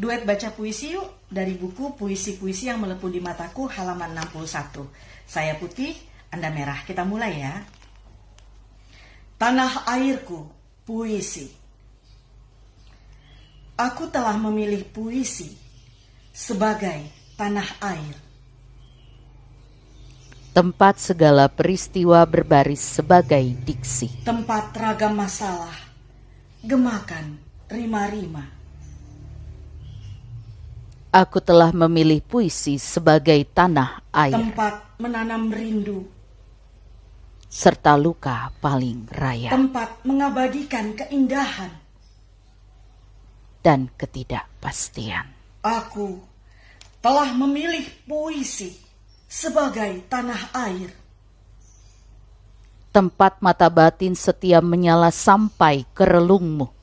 Duet baca puisi yuk dari buku Puisi-puisi yang melepuh di mataku halaman 61. Saya putih, Anda merah. Kita mulai ya. Tanah airku, puisi. Aku telah memilih puisi sebagai tanah air. Tempat segala peristiwa berbaris sebagai diksi. Tempat ragam masalah, gemakan rima-rima. Aku telah memilih puisi sebagai tanah air. Tempat menanam rindu. Serta luka paling raya. Tempat mengabadikan keindahan. Dan ketidakpastian. Aku telah memilih puisi sebagai tanah air. Tempat mata batin setia menyala sampai ke relungmu